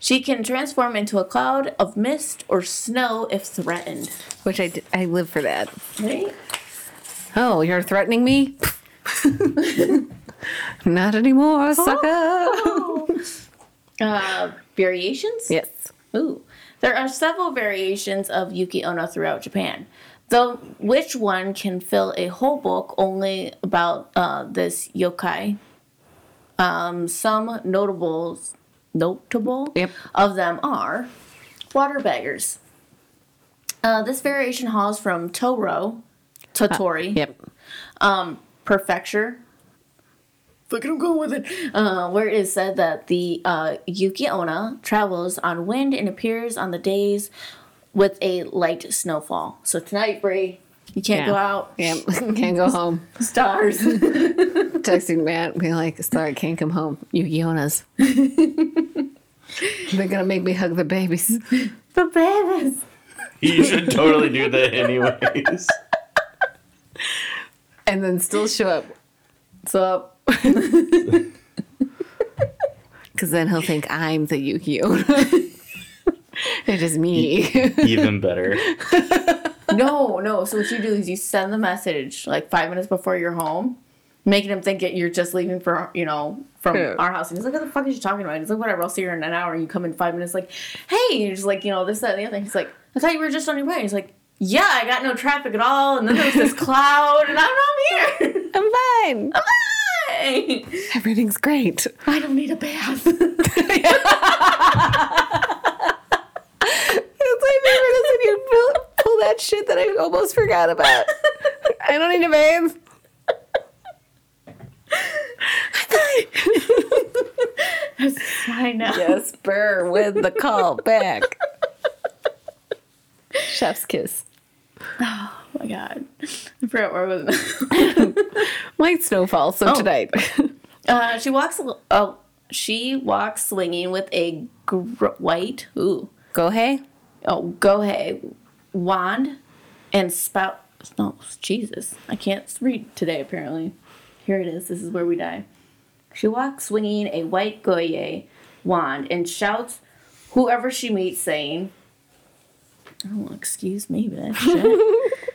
She can transform into a cloud of mist or snow if threatened. Which I, d- I live for that. Right? Oh, you're threatening me? Not anymore, sucker. Uh, variations? yes. Ooh. There are several variations of Yuki Onna throughout Japan. Though which one can fill a whole book only about uh, this yokai. Um, some notables, notable Yep. of them are water beggars. Uh, this variation hauls from Toro, Tottori, Yep. um, prefecture. Look at him going with it. Uh, where it is said that the uh, Yuki Onna travels on wind and appears on the days with a light snowfall. So tonight, Bri, you can't go out. Yeah, Can't go home. Stars. Texting Matt, being like, sorry, can't come home. Yuki Onna's. They're gonna make me hug the babies. the babies. You should totally do that anyways. And then still show up. What's up? Because then he'll think I'm the Yuki Onna. it is me. Even better. No, no. So what you do is you send the message like five minutes before you're home, making him think that you're just leaving for you know from Yeah. our house. And he's like, "What the fuck is you talking about?" He's like, "Whatever. I'll see you in an hour." And you come in five minutes, like, "Hey," and you're just like, you know, this, that, and the other. Thing. He's like, "I thought you were just on your way." He's like, "Yeah, I got no traffic at all." And then there was this cloud, and I'm not here. I'm fine. Hi. Everything's great. I don't need a bath. It's my favorite is when you pull, pull that shit that I almost forgot about. I don't need a bathe. I know. Yes, Ber with the call back. Chef's kiss. Oh my god. I forgot where I was. Light snowfall, so Oh. tonight. Uh, she walks. Oh, she walks swinging with a gr- white. Ooh. Go hey. Oh, go hey. wand and spout. No, Jesus, I can't read today. Apparently, here it is. This is where we die. She walks swinging a white gohei wand and shouts whoever she meets, saying, "Oh, excuse me, bitch."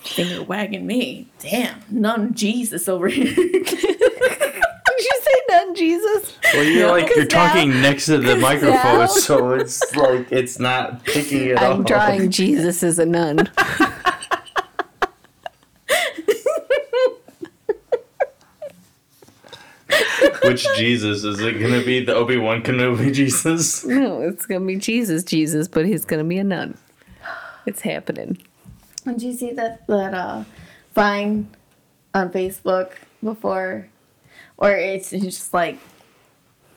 Finger wagging me. Damn, none Jesus over here. Did you say none, Jesus? Well, you're like you're 'Cause now- talking next to the microphone, now- so it's like it's not picking it up. I'm up. drawing Jesus as a nun. Which Jesus is it going to be? The Obi Wan Kenobi Jesus? No, it's gonna be Jesus, Jesus, but he's gonna be a nun. It's happening. Did you see that that uh Vine on Facebook before, or it's, it's just like.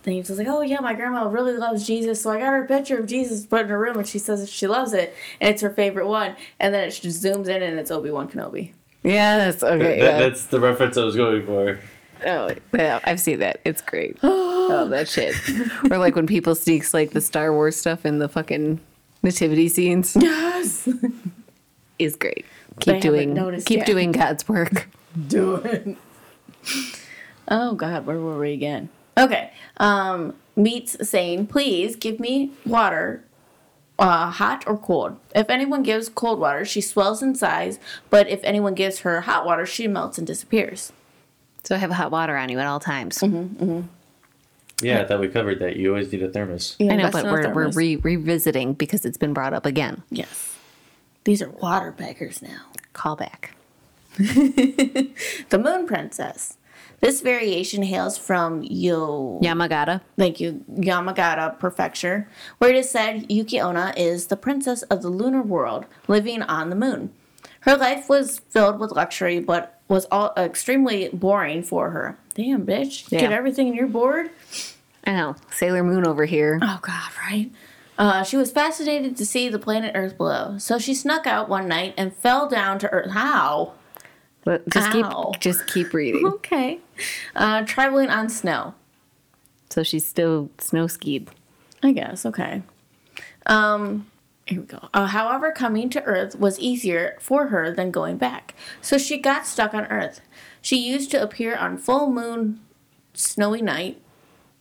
Then he was like, "Oh yeah, my grandma really loves Jesus, so I got her a picture of Jesus put in her room, and she says she loves it, and it's her favorite one." And then it just zooms in, and it's Obi Wan Kenobi. Yeah, that's okay. That- yeah. That's the reference I was going for. Oh, yeah, I've seen that. It's great. oh, that shit. Or like when people sneaks like the Star Wars stuff in the fucking nativity scenes Yes, is great. Keep haven't doing keep yet. doing God's work. do it. Oh God, where were we again? Okay. Um, meets saying, "Please give me water, uh, hot or cold. If anyone gives cold water, she swells in size. But if anyone gives her hot water, she melts and disappears." So I have hot water on you at all times. Mm-hmm. Yeah, I thought we covered that. You always need a thermos. I know, but we're, we're re- revisiting because it's been brought up again. yes. These are water beggars now. Call back. The Moon Princess. This variation hails from Yo. Yamagata. Thank you, Yamagata Prefecture, where it is said Yuki Onna is the princess of the lunar world living on the moon. Her life was filled with luxury, but was all extremely boring for her. Damn, bitch. You Get everything and you're bored? I know. Sailor Moon over here. Oh, God, right? Uh, she was fascinated to see the planet Earth below, so she snuck out one night and fell down to Earth. How? But just Ow. keep just keep reading. Okay. Uh, traveling on snow. so she's still snow skied. I guess. Okay. Um, here we go. Uh, however, coming to Earth was easier for her than going back, so she got stuck on Earth. She used to appear on full moon, snowy night,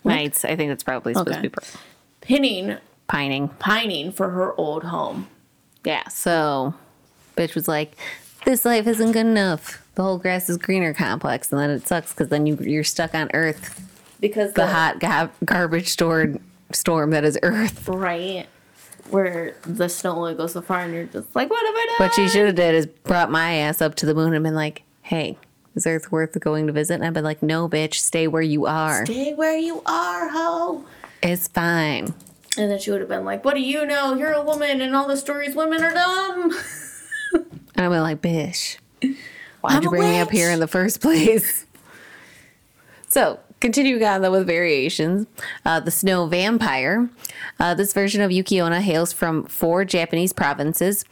Nights. I think that's probably supposed Okay. to be pr- pinning, pining. pining for her old home. Yeah. So, bitch was like, "This life isn't good enough. The whole grass is greener complex, and then it sucks because then you you're stuck on Earth, Because the hot ga- garbage stored storm that is Earth." right where the snow only goes so far, and you're just like, what have I done? What she should have did is brought my ass up to the moon and been like, "Hey, is Earth worth going to visit?" And I've been like, "No, bitch, stay where you are. Stay where you are, ho. It's fine." And then she would have been like, "What do you know? You're a woman, and all the stories women are dumb." And I've been like, "Bitch, why'd I'm you bring me up here in the first place?" So, continuing on though with variations, uh, the snow vampire. Uh, this version of Yukiona hails from four Japanese provinces.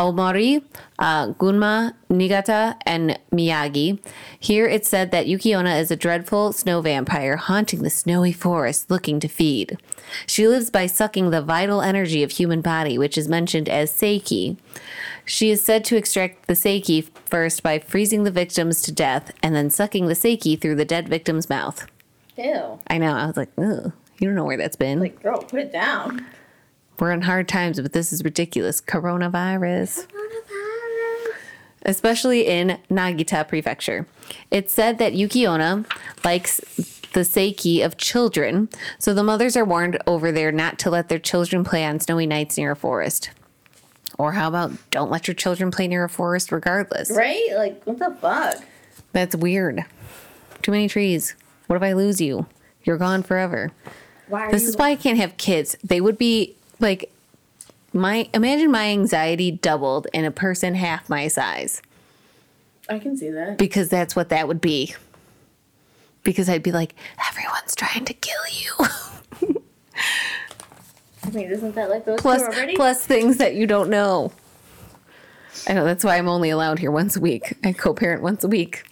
Aomori, uh, Gunma, Niigata, and Miyagi. Here it's said that Yukiona is a dreadful snow vampire haunting the snowy forest looking to feed. She lives by sucking the vital energy of human body, which is mentioned as seiki. She is said to extract the seiki first by freezing the victims to death and then sucking the seiki through the dead victim's mouth. Ew. I know, I was like, ugh, you don't know where that's been. Like, girl, put it down. We're in hard times, but this is ridiculous. Coronavirus. especially in Nagita Prefecture. It's said that Yukiona likes the seiki of children, so the mothers are warned over there not to let their children play on snowy nights near a forest. Or how about don't let your children play near a forest regardless? Right? Like, what the fuck? That's weird. Too many trees. What if I lose you? You're gone forever. Why are This is why I can't have kids. They would be like my imagine my anxiety doubled in a person half my size I can see that. because that's what that would be. Because I'd be like, everyone's trying to kill you. I mean, isn't that like those plus, plus things that you don't know. I know that's why I'm only allowed here once a week. I co-parent once a week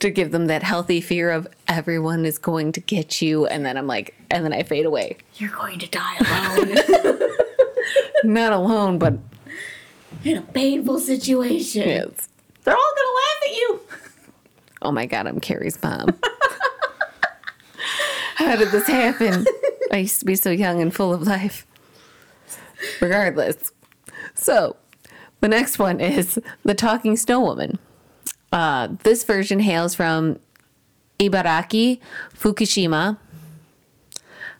to give them that healthy fear of everyone is going to get you, and then I'm like, and then I fade away. You're going to die alone. Not alone, but in a painful situation. Yes. They're all gonna laugh at you. Oh my god, I'm Carrie's mom. How did this happen? I used to be so young and full of life. Regardless. So, the next one is The Talking Snow Woman. Uh, this version hails from Ibaraki, Fukushima,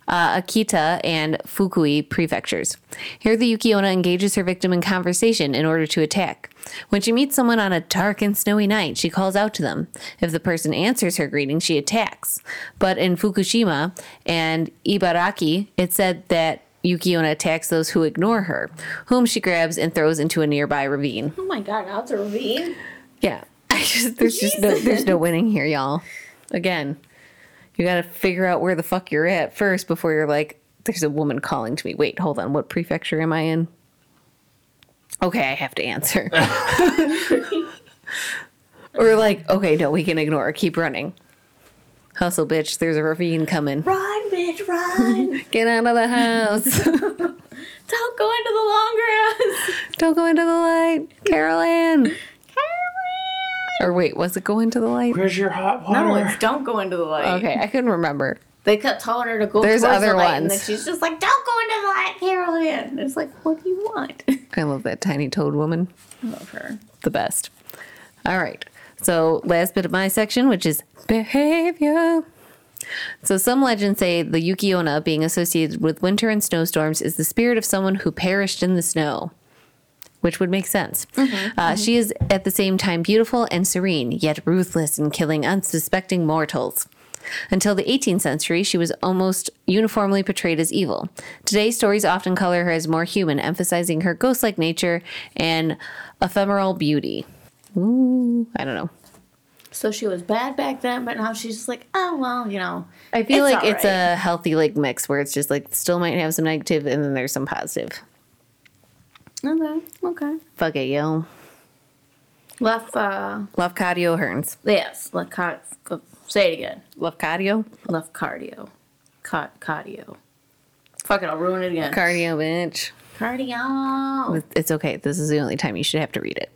uh, Akita, and Fukui prefectures. Here, the Yukiona engages her victim in conversation in order to attack. When she meets someone on a dark and snowy night, she calls out to them. If the person answers her greeting, she attacks. But in Fukushima and Ibaraki, it said that Yukiona attacks those who ignore her, whom she grabs and throws into a nearby ravine. Oh my god, now it's a ravine. Yeah, I just there's just no there's no winning here, y'all. Again, you got to figure out where the fuck you're at first before you're like, there's a woman calling to me. Wait, hold on, what prefecture am I in? Okay, I have to answer. or like, okay, no, we can ignore it. Keep running. Hustle, bitch. There's a ravine coming. Run, bitch, run! Get out of the house. Don't go into the long grass. Don't go into the light. Carol Anne. Or wait, was it go into the light? Where's your hot water? No, it's don't go into the light. Okay, I couldn't remember. They kept telling her to go There's towards other the light, and then ones. she's just like, "Don't go into the light, Carol Anne." And it's like, what do you want? I love that tiny toad woman. I love her. the best. All right. So, last bit of my section, which is behavior. So, some legends say the Yukiona being associated with winter and snowstorms is the spirit of someone who perished in the snow, which would make sense. uh, She is at the same time beautiful and serene, yet ruthless in killing unsuspecting mortals. Until the 18th century, she was almost uniformly portrayed as evil. Today, stories often color her as more human, emphasizing her ghost like nature and ephemeral beauty. Ooh, I don't know. So she was bad back then, but now she's just like, oh well, you know. I feel It's like it's alright. a healthy like mix where it's just like still might have some negative and then there's some positive. Okay, okay. Fuck it, yo. Left, uh, Love cardio Hearns. yes, left car- go, say it again. Love cardio? Left cardio. Ca- cardio. Fuck it, I'll ruin it again. Cardio, bitch. cardio. It's okay. This is the only time you should have to read it.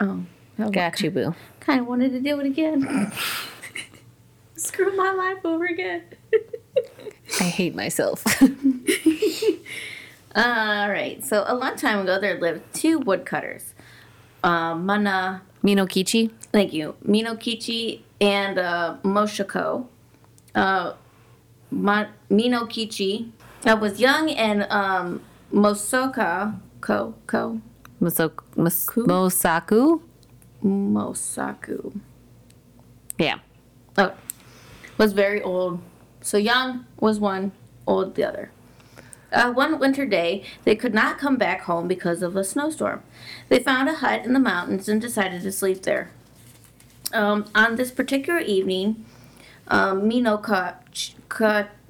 Oh, Got you, boo. kind of wanted to do it again. Screw my life over again. I hate myself. All right. So a long time ago, there lived two woodcutters, uh, Mana. Minokichi? Thank you, Minokichi and uh, Moshiko. Uh, Ma- Minokichi uh, was young, and um, Mosoka ko ko Moso- Mos- Mosaku? Mosaku. Yeah. Oh, was very old. So young was one, old the other. Uh, one winter day, they could not come back home because of a snowstorm. They found a hut in the mountains and decided to sleep there. Um, on this particular evening, um, Ka,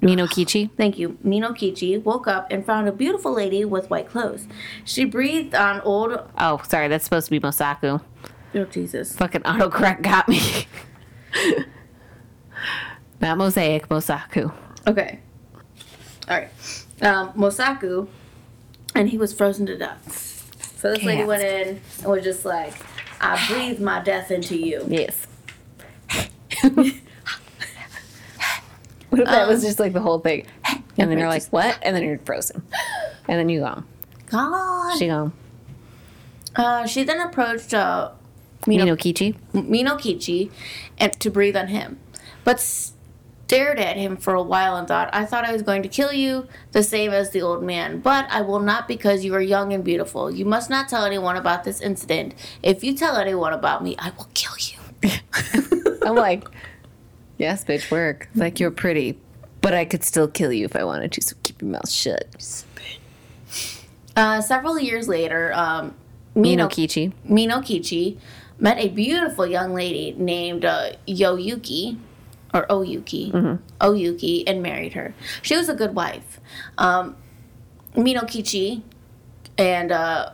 Minokichi? thank you, Minokichi woke up and found a beautiful lady with white clothes. She breathed on old. Oh, sorry. That's supposed to be Mosaku. Oh Jesus! Fucking autocorrect got me. Not Mosaic, Mosaku. Okay. All right. Um, Mosaku, and he was frozen to death. So this lady went in and was just like, "I breathe my death into you." Yes. what if that was just like the whole thing? And then you're like, what? And then you're frozen. And then you go. God. She go. Uh, she then approached uh, Mino, Minokichi. Minokichi and to breathe on him, but stared at him for a while and thought, "I thought I was going to kill you, the same as the old man, but I will not because you are young and beautiful. You must not tell anyone about this incident. If you tell anyone about me, I will kill you." I'm like, yes, bitch, work. Like you're pretty, but I could still kill you if I wanted to. So keep your mouth shut. Uh, several years later, um, Mino- Minokichi. Minokichi met a beautiful young lady named uh, Yoyuki, or Oyuki, Oyuki, and married her. She was a good wife. Um, Minokichi and uh,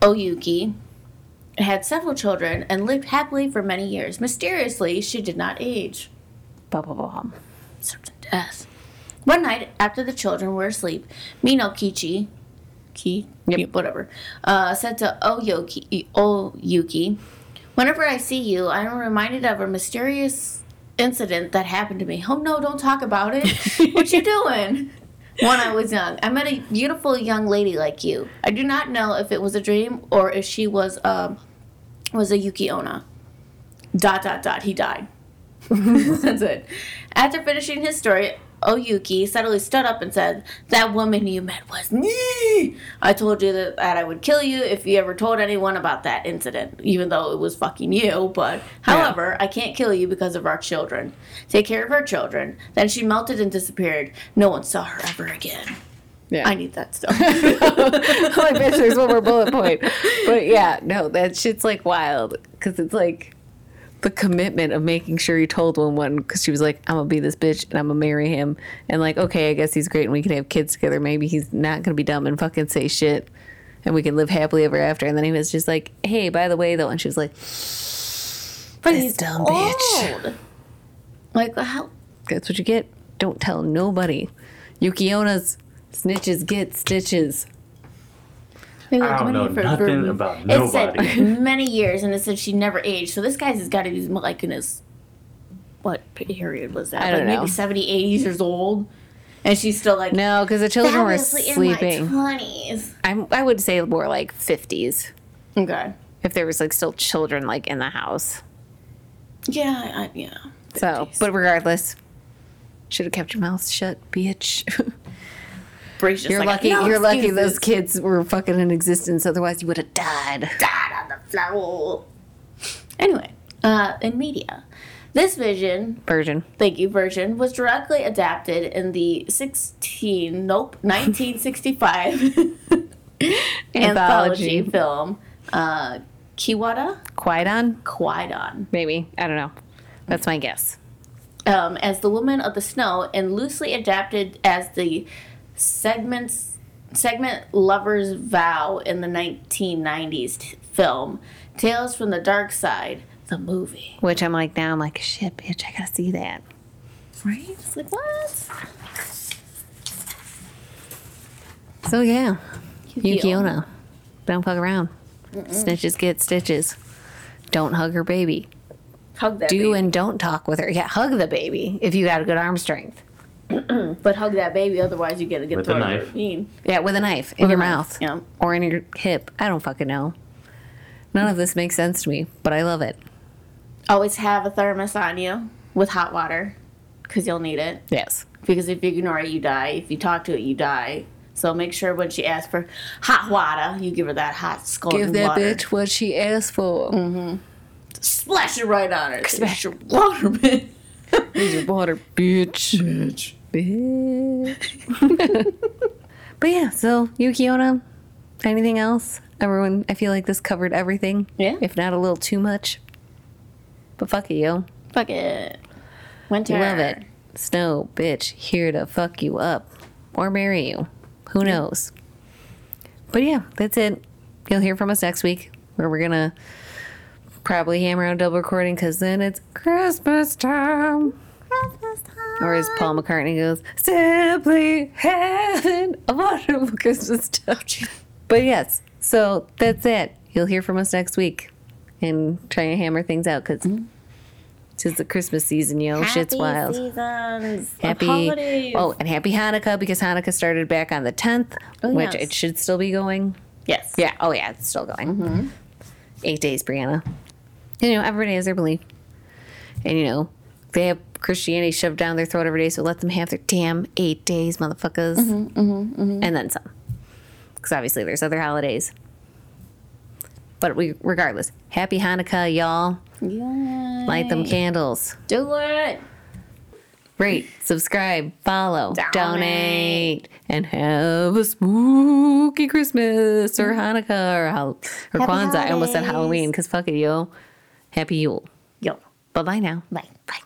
Oyuki had several children and lived happily for many years. Mysteriously, she did not age. Blah blah blah. Certain death. One night, after the children were asleep, Minokichi Ki, Yep. whatever, uh, said to Oyuki, Oyuki, "Whenever I see you, I am reminded of a mysterious incident that happened to me. Oh no, don't talk about it. what you doing?" When I was young, I met a beautiful young lady like you. I do not know if it was a dream or if she was um was a Yuki Onna. Dot dot dot. He died. That's it. After finishing his story, Oyuki suddenly stood up and said, That woman you met was me! I told you that, that I would kill you if you ever told anyone about that incident, even though it was fucking you. But, however, I can't kill you because of our children. Take care of our children. Then she melted and disappeared. No one saw her ever again. Yeah. I need that stuff. like, bitch, there's one more bullet point. But yeah, no, that shit's like wild because it's like the commitment of making sure you told one one because she was like, I'm gonna be this bitch and I'm gonna marry him. And like, okay, I guess he's great and we can have kids together. Maybe he's not gonna be dumb and fucking say shit and we can live happily ever after. And then he was just like, hey, by the way, though. And she was like, but he's dumb bitch. old. Like, how? that's what you get. Don't tell nobody. Yukiona's snitches get stitches. They I don't know for- nothing for- about It said many years, and it said she never aged. So this guy's has got to be like in his what period was that? I don't like know. maybe 70, 80 years old, and she's still like No, because the children were sleeping. in my twenties. I'm, I would say more like 50s Okay. if there was like still children like in the house. Yeah, I, yeah. So, but regardless, should have kept your mouth shut, bitch. Brace just you're like, lucky. "No you're lucky those kids were fucking in existence. Otherwise, you would have died. died on the floor. Anyway, uh, in media, this vision Virgin. thank you version was directly adapted in the 16 nope 1965 anthology Anthology. film uh kiwata Qui-Gon? Qui-Gon Maybe. I don't know. That's my guess. um, as the woman of the snow and loosely adapted as the segments segment lover's vow in the 1990s t- film tales from the dark side the movie Which I'm like, now I'm like, shit, bitch, I gotta see that. right it's like what So, yeah. Yuki Yukiona. Don't fuck around. Snitches get stitches. Don't hug her baby. hug that baby. Do baby. and don't talk with her. Yeah, hug the baby if you got a good arm strength. But hug that baby, otherwise you get to get With a thrown knife. a. Yeah, with a knife in With a your knife, mouth. yeah. Or in your hip. I don't fucking know. None of this makes sense to me, but I love it. Always have a thermos on you with hot water, because you'll need it. Yes. Because if you ignore it, you die. If you talk to it, you die. So make sure when she asks for hot water, you give her that hot scalding Give that water. bitch what she asked for. Mm-hmm. Splash it right on her. Splash your water, bitch. Here's your water, bitch. Bitch. Bitch. but yeah, so Yukiona, anything else? Everyone, I feel like this covered everything. Yeah. If not a little too much. But fuck it, yo. Fuck it. Winter. Love it. Snow, bitch, here to fuck you up or marry you. Who knows? But yeah, that's it. You'll hear from us next week where we're going to probably hammer out double recording because then it's Christmas time. Christmas time. Or as Paul McCartney goes, simply having a wonderful Christmas time. But yes, so that's it. You'll hear from us next week and try and hammer things out because it's the Christmas season, yo. Shit's wild. Seasons. Happy holidays. oh, and happy Hanukkah because Hanukkah started back on the tenth, Oh, which yes. it should still be going. yes. Yeah. Oh yeah, it's still going. Mm-hmm. Eight days, Brianna. You know, everybody has their belief, and you know they have Christianity shoved down their throat every day. So let them have their damn eight days, motherfuckers, Mm-hmm, mm-hmm, mm-hmm. and then some. Because obviously there's other holidays. But we, regardless, happy Hanukkah, y'all. Yay. Light them candles. Do it. Rate, subscribe, follow, donate. Donate. and have a spooky Christmas or mm-hmm. Hanukkah or, Hal- or Happy Kwanzaa. I almost said. Halloween because fuck it, yo. Happy Yule. Yo. Bye bye now. Bye. Bye.